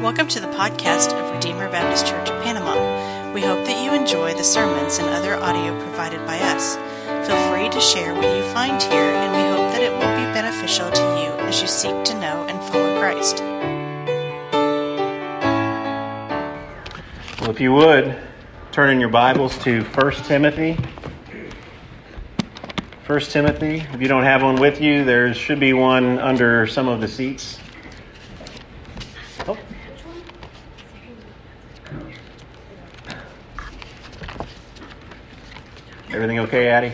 Welcome to the podcast of Redeemer Baptist Church of Panama. We hope that you enjoy the sermons and other audio provided by us. Feel free to share what you find here, and we hope that it will be beneficial to you as you seek to know and follow Christ. Well, if you would, turn in your Bibles to 1 Timothy. 1 Timothy. If you don't have one with you, there should be one under some of the seats. Everything okay, Addie?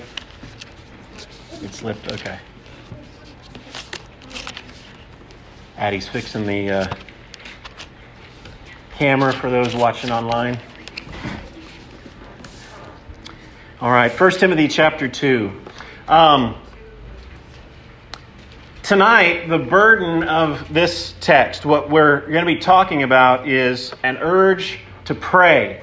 It slipped. Okay. Addie's fixing the uh, camera for those watching online. All right, 1 Timothy chapter 2. Um, tonight, the burden of this text, what we're going to be talking about, is an urge to pray.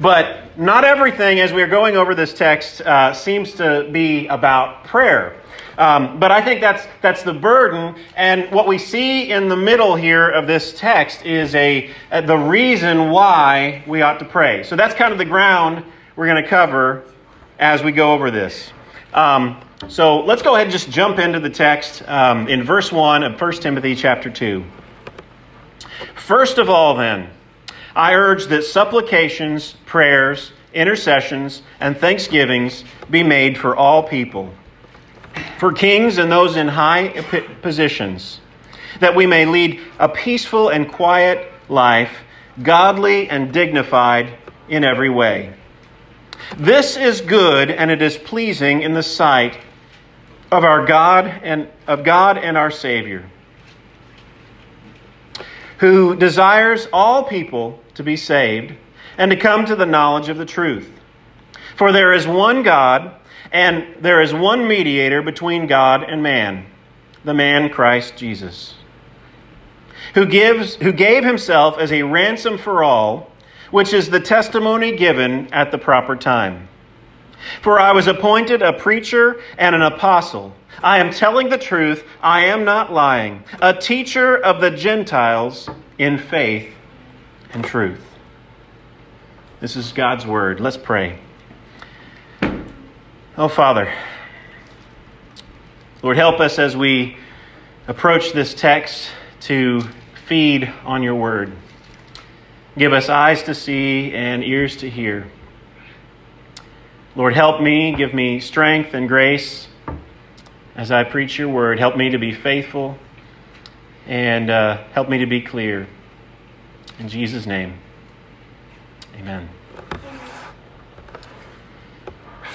But not everything, as we are going over this text, uh, seems to be about prayer. Um, but I think that's, that's the burden. And what we see in the middle here of this text is a, uh, the reason why we ought to pray. So that's kind of the ground we're going to cover as we go over this. Um, so let's go ahead and just jump into the text um, in verse 1 of 1 Timothy chapter 2. First of all, then, I urge that supplications, prayers, intercessions, and thanksgivings be made for all people, for kings and those in high positions, that we may lead a peaceful and quiet life, godly and dignified in every way. This is good and it is pleasing in the sight of our God and of God and our Savior who desires all people to be saved and to come to the knowledge of the truth. For there is one God, and there is one mediator between God and man, the man Christ Jesus, who gives who gave himself as a ransom for all, which is the testimony given at the proper time. For I was appointed a preacher and an apostle. I am telling the truth, I am not lying, a teacher of the Gentiles in faith and truth. This is God's word. Let's pray. Oh, Father, Lord, help us as we approach this text to feed on your word. Give us eyes to see and ears to hear. Lord, help me, give me strength and grace as I preach your word. Help me to be faithful and uh, help me to be clear. In Jesus' name, amen.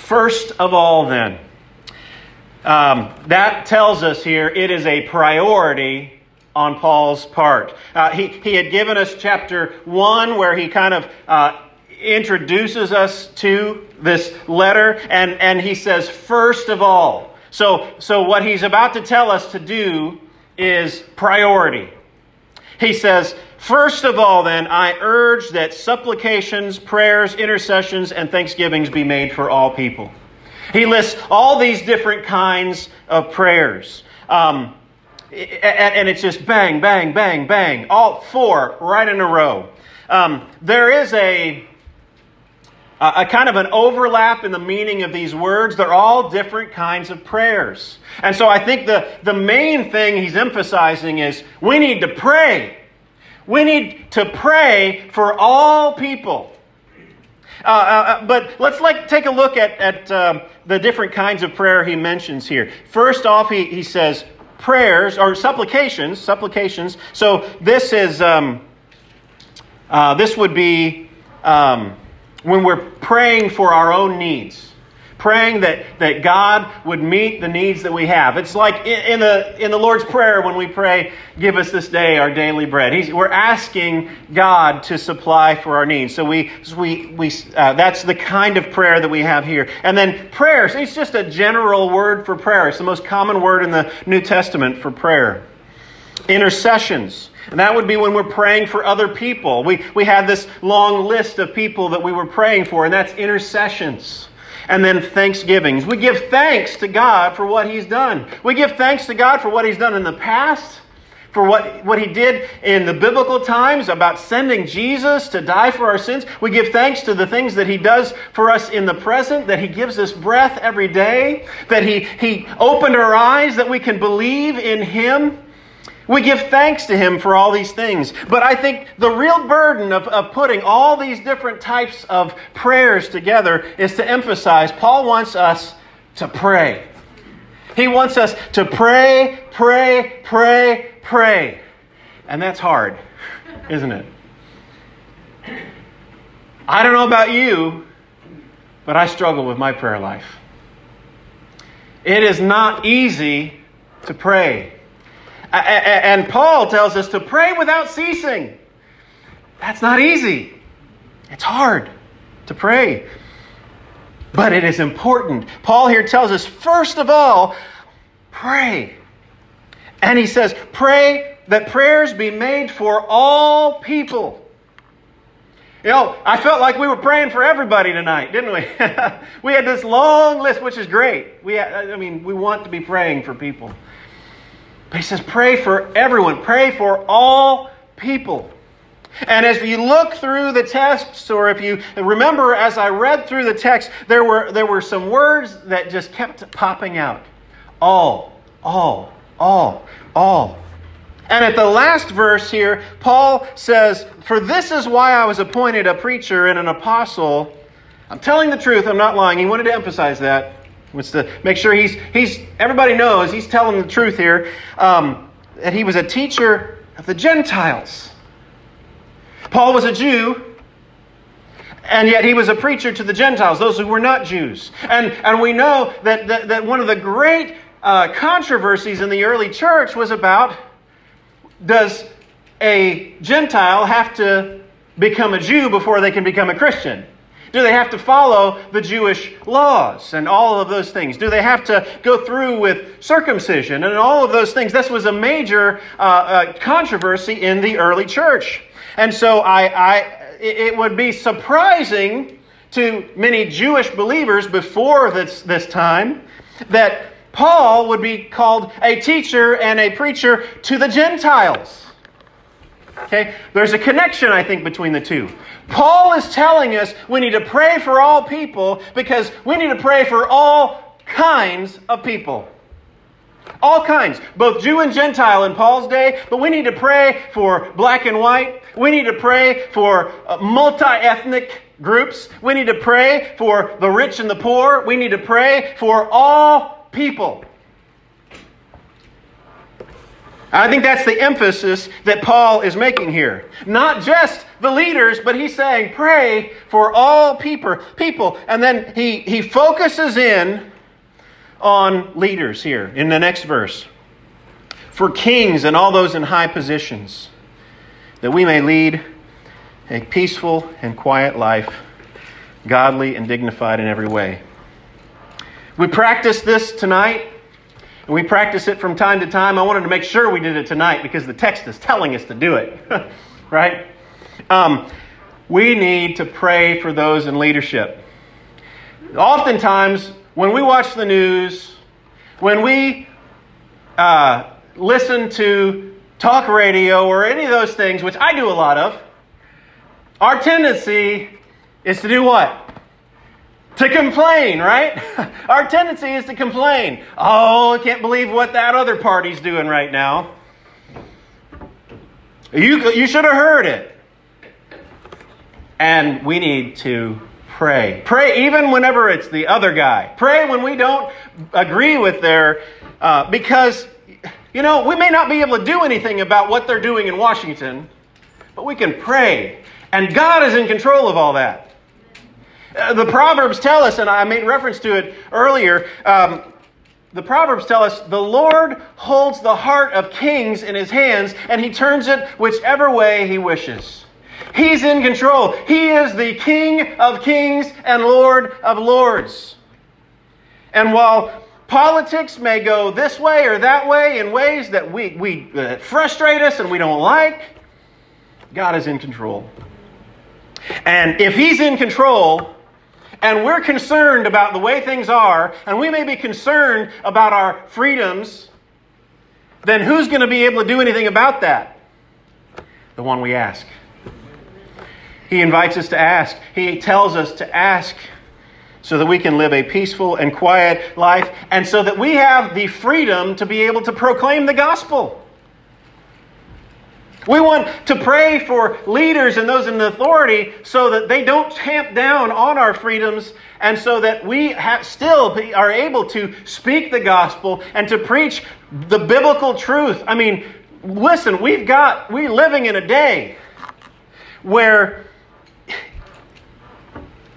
First of all, then, um, that tells us here it is a priority on Paul's part. Uh, he, he had given us chapter 1 where he kind of uh, introduces us to this letter, and, and he says, first of all. So, so what he's about to tell us to do is priority. He says, First of all, then, I urge that supplications, prayers, intercessions, and thanksgivings be made for all people. He lists all these different kinds of prayers. Um, and it's just bang, bang, bang, bang, all four right in a row. Um, there is a, a kind of an overlap in the meaning of these words. They're all different kinds of prayers. And so I think the, the main thing he's emphasizing is we need to pray. We need to pray for all people. Uh, uh, uh but let's like take a look at, at uh, the different kinds of prayer he mentions here. First off, he, he says prayers or supplications, supplications. So this is um, uh, this would be um, when we're praying for our own needs praying that, that God would meet the needs that we have. It's like in, in, the, in the Lord's Prayer when we pray, Give us this day our daily bread. He's, we're asking God to supply for our needs. So we, we, we, uh, that's the kind of prayer that we have here. And then prayers, it's just a general word for prayer. It's the most common word in the New Testament for prayer. Intercessions. And that would be when we're praying for other people. We, we had this long list of people that we were praying for, and that's intercessions. And then thanksgivings. We give thanks to God for what He's done. We give thanks to God for what He's done in the past, for what, what he did in the biblical times about sending Jesus to die for our sins. We give thanks to the things that he does for us in the present, that he gives us breath every day, that he, he opened our eyes that we can believe in him. We give thanks to him for all these things. But I think the real burden of, of putting all these different types of prayers together is to emphasize Paul wants us to pray. He wants us to pray, pray, pray, pray. And that's hard, isn't it? I don't know about you, but I struggle with my prayer life. It is not easy to pray. And Paul tells us to pray without ceasing. That's not easy. It's hard to pray. But it is important. Paul here tells us, first of all, pray. And he says, pray that prayers be made for all people. You know, I felt like we were praying for everybody tonight, didn't we? we had this long list, which is great. We, I mean, we want to be praying for people. But he says, pray for everyone, pray for all people. And as you look through the texts, or if you remember as I read through the text, there were, there were some words that just kept popping out. All, all, all, all. And at the last verse here, Paul says, For this is why I was appointed a preacher and an apostle. I'm telling the truth, I'm not lying. He wanted to emphasize that. Wants to make sure he's, he's everybody knows he's telling the truth here. Um, that he was a teacher of the Gentiles. Paul was a Jew, and yet he was a preacher to the Gentiles, those who were not Jews. And, and we know that, that, that one of the great uh, controversies in the early church was about does a Gentile have to become a Jew before they can become a Christian? Do they have to follow the Jewish laws and all of those things? Do they have to go through with circumcision and all of those things? This was a major uh, uh, controversy in the early church. And so I, I, it would be surprising to many Jewish believers before this, this time that Paul would be called a teacher and a preacher to the Gentiles. Okay? There's a connection, I think, between the two. Paul is telling us we need to pray for all people because we need to pray for all kinds of people. All kinds, both Jew and Gentile in Paul's day, but we need to pray for black and white. We need to pray for uh, multi ethnic groups. We need to pray for the rich and the poor. We need to pray for all people. I think that's the emphasis that Paul is making here. Not just the leaders, but he's saying pray for all people. People, and then he he focuses in on leaders here in the next verse. For kings and all those in high positions, that we may lead a peaceful and quiet life, godly and dignified in every way. We practice this tonight, and we practice it from time to time. I wanted to make sure we did it tonight because the text is telling us to do it, right? Um, we need to pray for those in leadership. Oftentimes, when we watch the news, when we uh, listen to talk radio or any of those things, which I do a lot of, our tendency is to do what? To complain, right? Our tendency is to complain. Oh, I can't believe what that other party's doing right now. You, you should have heard it. And we need to pray. Pray even whenever it's the other guy. Pray when we don't agree with their, uh, because, you know, we may not be able to do anything about what they're doing in Washington, but we can pray. And God is in control of all that. Uh, the Proverbs tell us, and I made reference to it earlier. Um, the Proverbs tell us the Lord holds the heart of kings in his hands, and he turns it whichever way he wishes. He's in control. He is the King of kings and Lord of lords. And while politics may go this way or that way in ways that we, we uh, frustrate us and we don't like, God is in control. And if He's in control, and we're concerned about the way things are, and we may be concerned about our freedoms, then who's going to be able to do anything about that? The one we ask. He invites us to ask. He tells us to ask so that we can live a peaceful and quiet life and so that we have the freedom to be able to proclaim the gospel. We want to pray for leaders and those in authority so that they don't tamp down on our freedoms and so that we still are able to speak the gospel and to preach the biblical truth. I mean, listen, we've got, we're living in a day where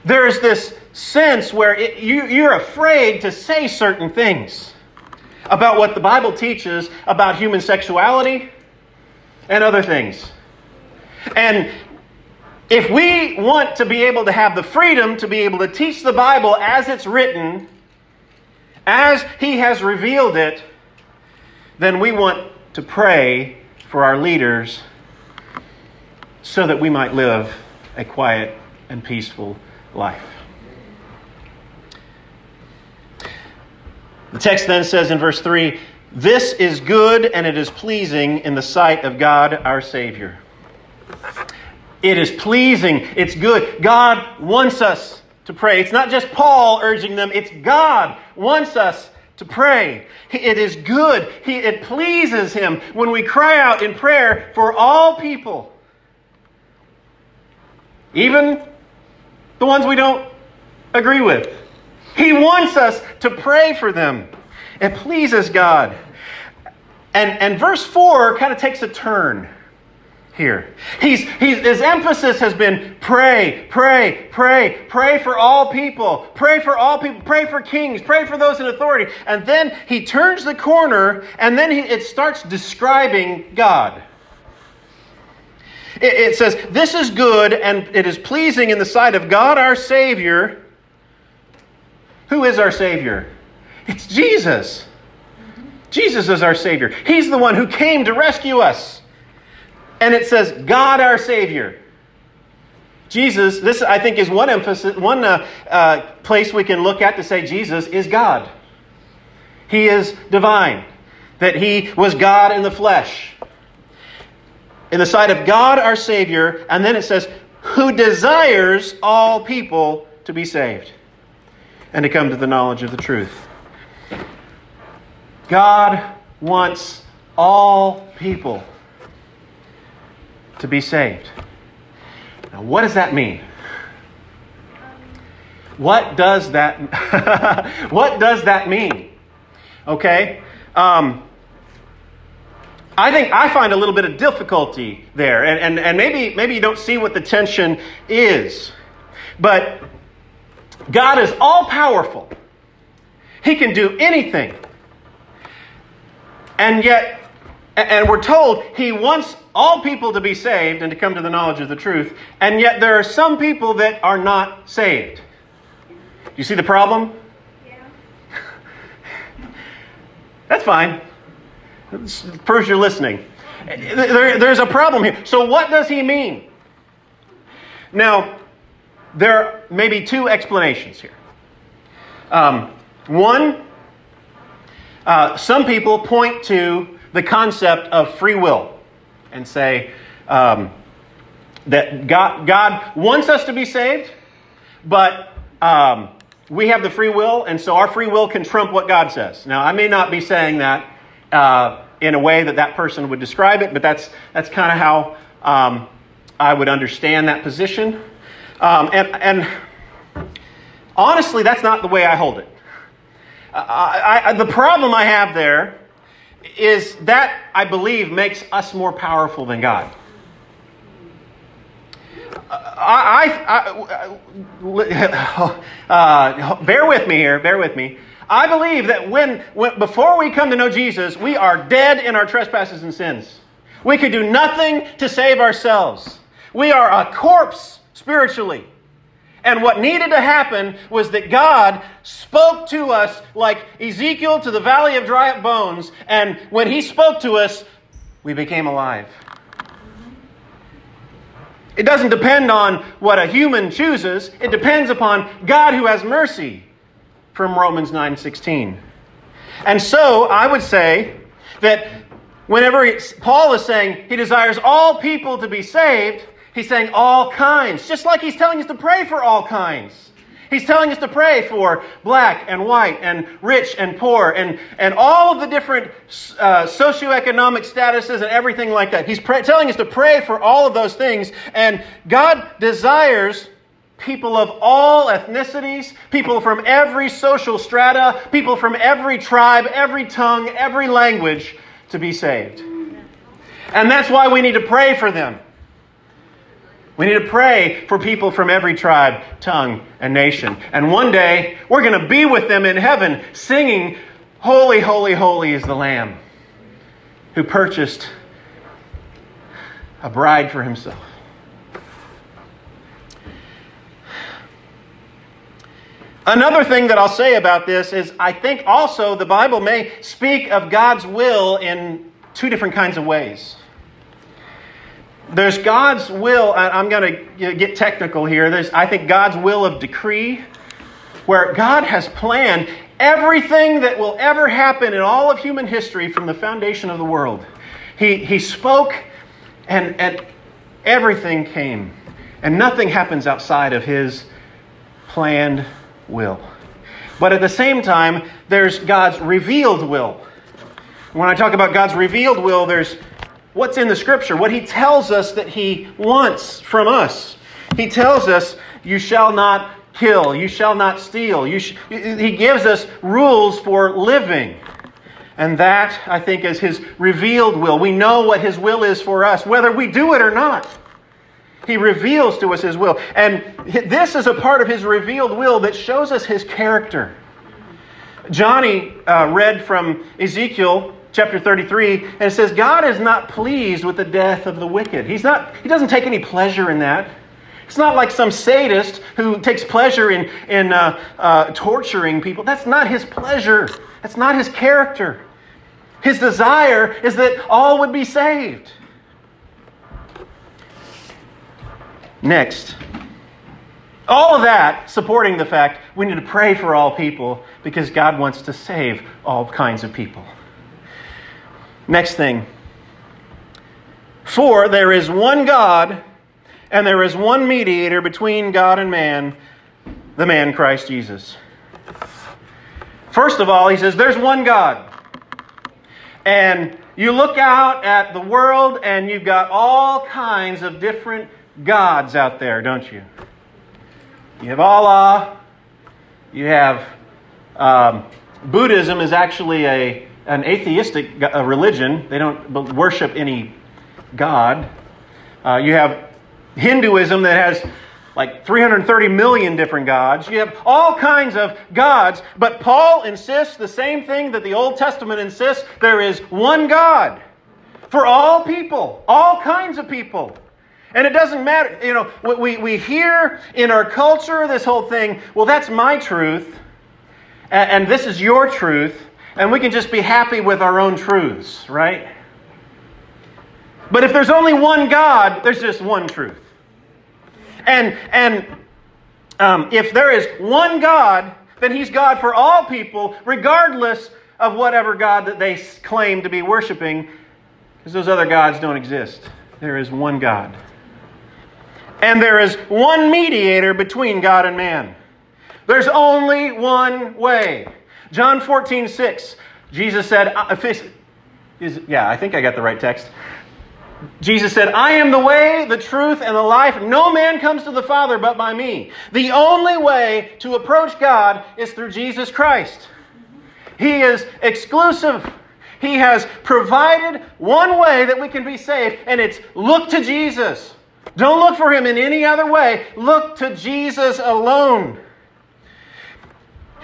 there's this sense where it, you, you're afraid to say certain things about what the Bible teaches about human sexuality and other things. And if we want to be able to have the freedom to be able to teach the Bible as it's written, as He has revealed it, then we want to pray for our leaders so that we might live a quiet and peaceful life. The text then says in verse 3 This is good and it is pleasing in the sight of God our Savior. It is pleasing, it's good. God wants us to pray. It's not just Paul urging them, it's God wants us to pray. It is good. He, it pleases Him when we cry out in prayer for all people, even the ones we don't agree with. He wants us to pray for them. It pleases God. And, and verse 4 kind of takes a turn here. He's, he's, his emphasis has been pray, pray, pray, pray for all people, pray for all people, pray for kings, pray for those in authority. And then he turns the corner and then he, it starts describing God. It, it says, This is good and it is pleasing in the sight of God our Savior. Who is our Savior? It's Jesus. Jesus is our Savior. He's the one who came to rescue us. And it says, God our Savior. Jesus, this I think is one emphasis, one uh, uh, place we can look at to say Jesus is God. He is divine, that He was God in the flesh. In the sight of God our Savior, and then it says, who desires all people to be saved and to come to the knowledge of the truth. God wants all people to be saved. Now, what does that mean? What does that What does that mean? Okay? Um, I think I find a little bit of difficulty there, and, and, and maybe, maybe you don't see what the tension is. But God is all powerful, He can do anything. And yet, and we're told He wants all people to be saved and to come to the knowledge of the truth, and yet there are some people that are not saved. Do you see the problem? Yeah. That's fine. Proves you're listening. There, there's a problem here. So, what does he mean? Now, there may be two explanations here. Um, one, uh, some people point to the concept of free will and say um, that God, God wants us to be saved, but um, we have the free will, and so our free will can trump what God says. Now, I may not be saying that uh, in a way that that person would describe it, but that's, that's kind of how um, I would understand that position. Um, and, and honestly, that's not the way I hold it. I, I, the problem I have there is that, I believe, makes us more powerful than God. I, I, uh, bear with me here, bear with me. I believe that when, when, before we come to know Jesus, we are dead in our trespasses and sins. We could do nothing to save ourselves. We are a corpse spiritually. And what needed to happen was that God spoke to us like Ezekiel to the valley of dry up bones. And when He spoke to us, we became alive. It doesn't depend on what a human chooses, it depends upon God who has mercy from Romans 9:16. And so I would say that whenever he, Paul is saying he desires all people to be saved, he's saying all kinds, just like he's telling us to pray for all kinds. He's telling us to pray for black and white and rich and poor and, and all of the different uh, socioeconomic statuses and everything like that. He's pray, telling us to pray for all of those things. And God desires people of all ethnicities, people from every social strata, people from every tribe, every tongue, every language to be saved. And that's why we need to pray for them. We need to pray for people from every tribe, tongue, and nation. And one day, we're going to be with them in heaven singing, Holy, holy, holy is the Lamb who purchased a bride for himself. Another thing that I'll say about this is I think also the Bible may speak of God's will in two different kinds of ways. There's God's will, I'm going to get technical here. There's, I think, God's will of decree, where God has planned everything that will ever happen in all of human history from the foundation of the world. He, he spoke, and, and everything came. And nothing happens outside of His planned will. But at the same time, there's God's revealed will. When I talk about God's revealed will, there's what's in the scripture, what he tells us that he wants from us. He tells us, You shall not kill, you shall not steal. You sh-. He gives us rules for living. And that, I think, is his revealed will. We know what his will is for us, whether we do it or not. He reveals to us his will. And this is a part of his revealed will that shows us his character. Johnny uh, read from Ezekiel chapter 33, and it says, God is not pleased with the death of the wicked. He's not, he doesn't take any pleasure in that. It's not like some sadist who takes pleasure in, in uh, uh, torturing people. That's not his pleasure. That's not his character. His desire is that all would be saved. Next, all of that supporting the fact we need to pray for all people because God wants to save all kinds of people. Next thing. For there is one God, and there is one mediator between God and man, the man Christ Jesus. First of all, he says, There's one God. And you look out at the world, and you've got all kinds of different gods out there, don't you? You have Allah. You have um, Buddhism is actually a an atheistic religion. They don't worship any God. Uh, you have Hinduism that has like 330 million different gods. You have all kinds of gods, but Paul insists the same thing that the Old Testament insists there is one God for all people, all kinds of people. And it doesn't matter, you know, we, we hear in our culture this whole thing, well, that's my truth, and, and this is your truth and we can just be happy with our own truths, right? But if there's only one God, there's just one truth. And, and um, if there is one God, then He's God for all people, regardless of whatever God that they claim to be worshiping, because those other gods don't exist. There is one God. And there is one mediator between God and man. There's only one way. John 14, 6. Jesus said, is, yeah, I think I got the right text. Jesus said, I am the way, the truth, and the life. No man comes to the Father but by me. The only way to approach God is through Jesus Christ. He is exclusive. He has provided one way that we can be saved, and it's look to Jesus. Don't look for him in any other way. Look to Jesus alone.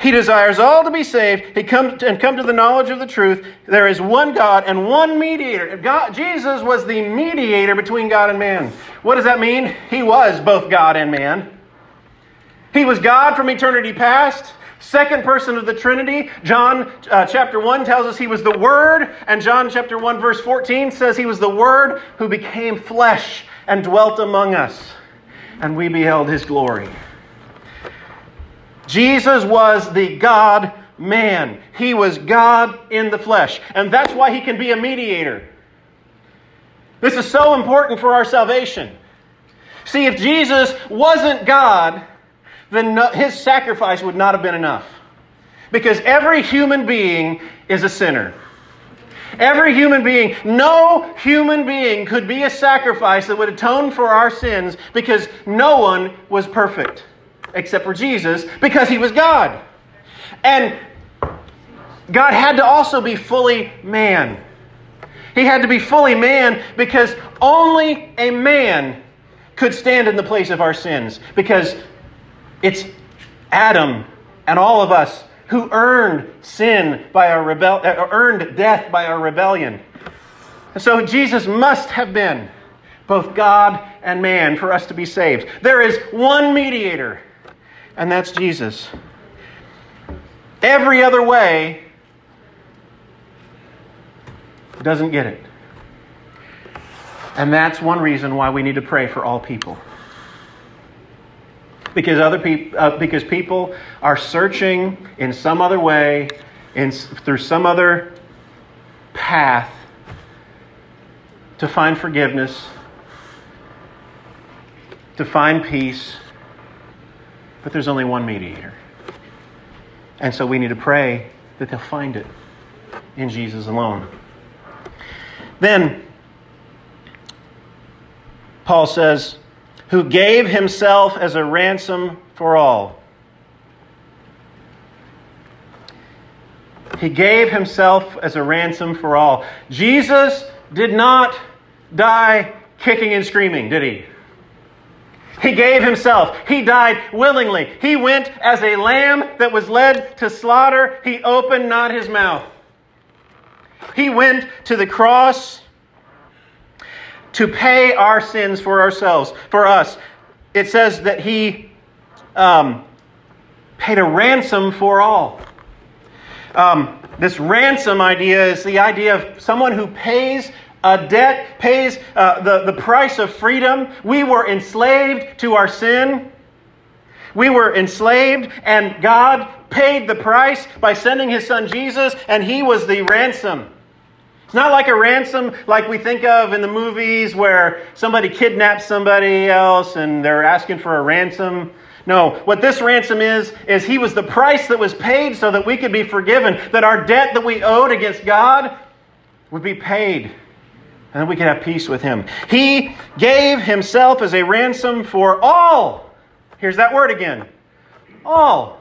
He desires all to be saved he come and come to the knowledge of the truth. There is one God and one mediator. God, Jesus was the mediator between God and man. What does that mean? He was both God and man. He was God from eternity past, second person of the Trinity. John uh, chapter 1 tells us he was the Word, and John chapter 1, verse 14 says he was the Word who became flesh and dwelt among us, and we beheld his glory. Jesus was the God man. He was God in the flesh. And that's why he can be a mediator. This is so important for our salvation. See, if Jesus wasn't God, then his sacrifice would not have been enough. Because every human being is a sinner. Every human being, no human being could be a sacrifice that would atone for our sins because no one was perfect except for Jesus because he was God. And God had to also be fully man. He had to be fully man because only a man could stand in the place of our sins because it's Adam and all of us who earned sin by our rebel uh, earned death by our rebellion. So Jesus must have been both God and man for us to be saved. There is one mediator, and that's Jesus. Every other way doesn't get it. And that's one reason why we need to pray for all people. Because other people, uh, because people are searching in some other way, in, through some other path, to find forgiveness, to find peace. But there's only one mediator. And so we need to pray that they'll find it in Jesus alone. Then, Paul says, who gave himself as a ransom for all. He gave himself as a ransom for all. Jesus did not die kicking and screaming, did he? He gave himself. He died willingly. He went as a lamb that was led to slaughter. He opened not his mouth. He went to the cross to pay our sins for ourselves, for us. It says that he um, paid a ransom for all. Um, this ransom idea is the idea of someone who pays a debt, pays uh, the, the price of freedom. We were enslaved to our sin. We were enslaved, and God paid the price by sending his son Jesus, and he was the ransom. It's not like a ransom like we think of in the movies where somebody kidnaps somebody else and they're asking for a ransom. No, what this ransom is, is he was the price that was paid so that we could be forgiven, that our debt that we owed against God would be paid, and we can have peace with him. He gave himself as a ransom for all. Here's that word again all.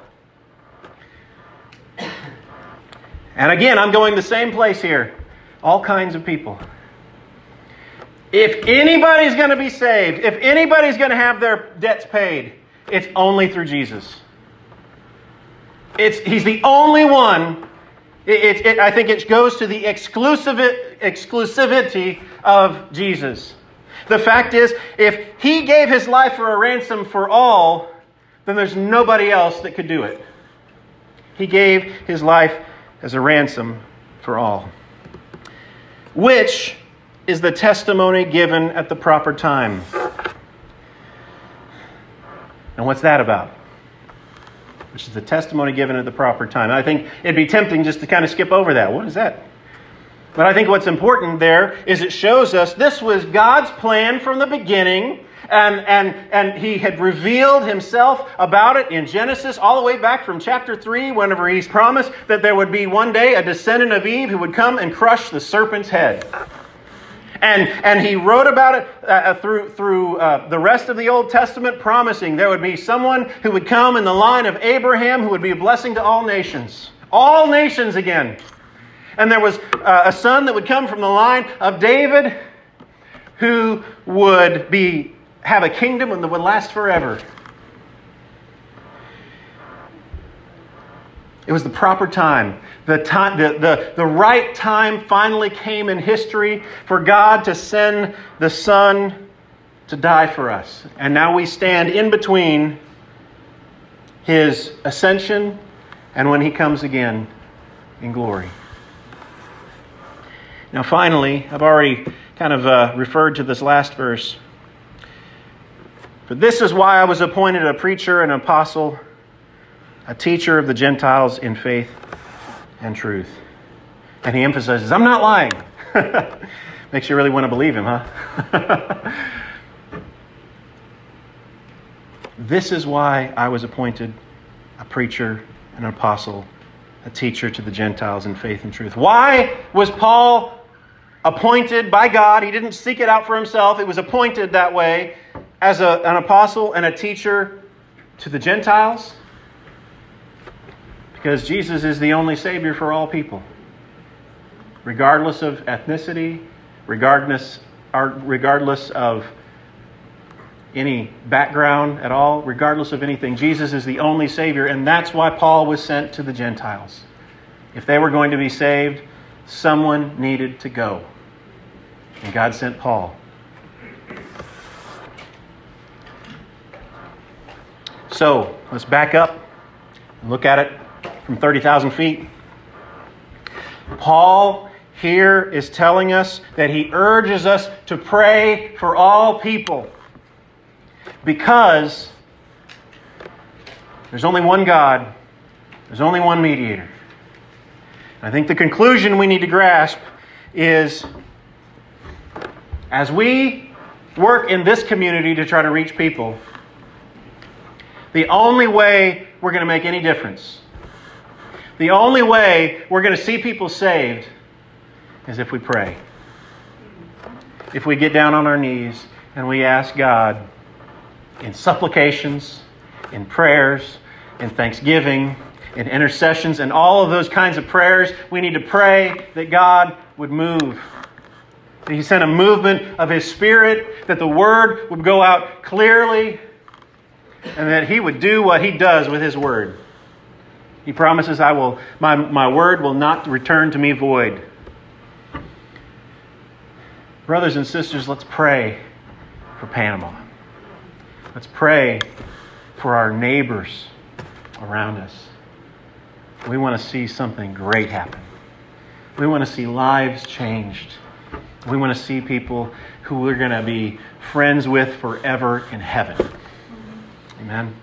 And again, I'm going the same place here all kinds of people. If anybody's going to be saved, if anybody's going to have their debts paid, it's only through Jesus. It's, he's the only one. It, it, it, I think it goes to the exclusive, exclusivity of Jesus. The fact is, if he gave his life for a ransom for all, then there's nobody else that could do it. He gave his life as a ransom for all which is the testimony given at the proper time. And what's that about? Which is the testimony given at the proper time. I think it'd be tempting just to kind of skip over that. What is that? But I think what's important there is it shows us this was God's plan from the beginning and, and, and he had revealed himself about it in Genesis, all the way back from chapter 3, whenever he's promised that there would be one day a descendant of Eve who would come and crush the serpent's head. And, and he wrote about it uh, uh, through, through uh, the rest of the Old Testament, promising there would be someone who would come in the line of Abraham who would be a blessing to all nations. All nations again. And there was uh, a son that would come from the line of David who would be have a kingdom and that would last forever. It was the proper time. The, time the, the, the right time finally came in history for God to send the Son to die for us. And now we stand in between his ascension and when he comes again in glory. Now, finally, I've already kind of uh, referred to this last verse. For this is why I was appointed a preacher, an apostle, a teacher of the Gentiles in faith and truth. And he emphasizes, I'm not lying. Makes you really want to believe him, huh? this is why I was appointed a preacher, an apostle, a teacher to the Gentiles in faith and truth. Why was Paul appointed by God? He didn't seek it out for himself, it was appointed that way as a, an apostle and a teacher to the Gentiles. Because Jesus is the only Savior for all people, regardless of ethnicity, regardless, regardless of any background at all, regardless of anything. Jesus is the only Savior, and that's why Paul was sent to the Gentiles. If they were going to be saved, someone needed to go. And God sent Paul. So let's back up and look at it from 30,000 feet. Paul here is telling us that he urges us to pray for all people because there's only one God, there's only one mediator. I think the conclusion we need to grasp is as we work in this community to try to reach people, the only way we're going to make any difference, the only way we're going to see people saved is if we pray. If we get down on our knees and we ask God in supplications, in prayers, in thanksgiving, in intercessions, and all of those kinds of prayers, we need to pray that God would move. That He sent a movement of His Spirit, that the Word would go out clearly, and that He would do what He does with His Word. He promises, I will, my, my word will not return to me void. Brothers and sisters, let's pray for Panama. Let's pray for our neighbors around us. We want to see something great happen. We want to see lives changed. We want to see people who we're going to be friends with forever in heaven. Amen.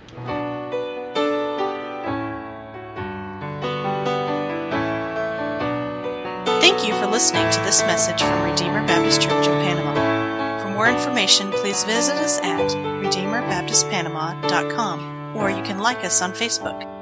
Thank you for listening to this message from Redeemer Baptist Church of Panama. For more information, please visit us at RedeemerBaptistPanama.com or you can like us on Facebook.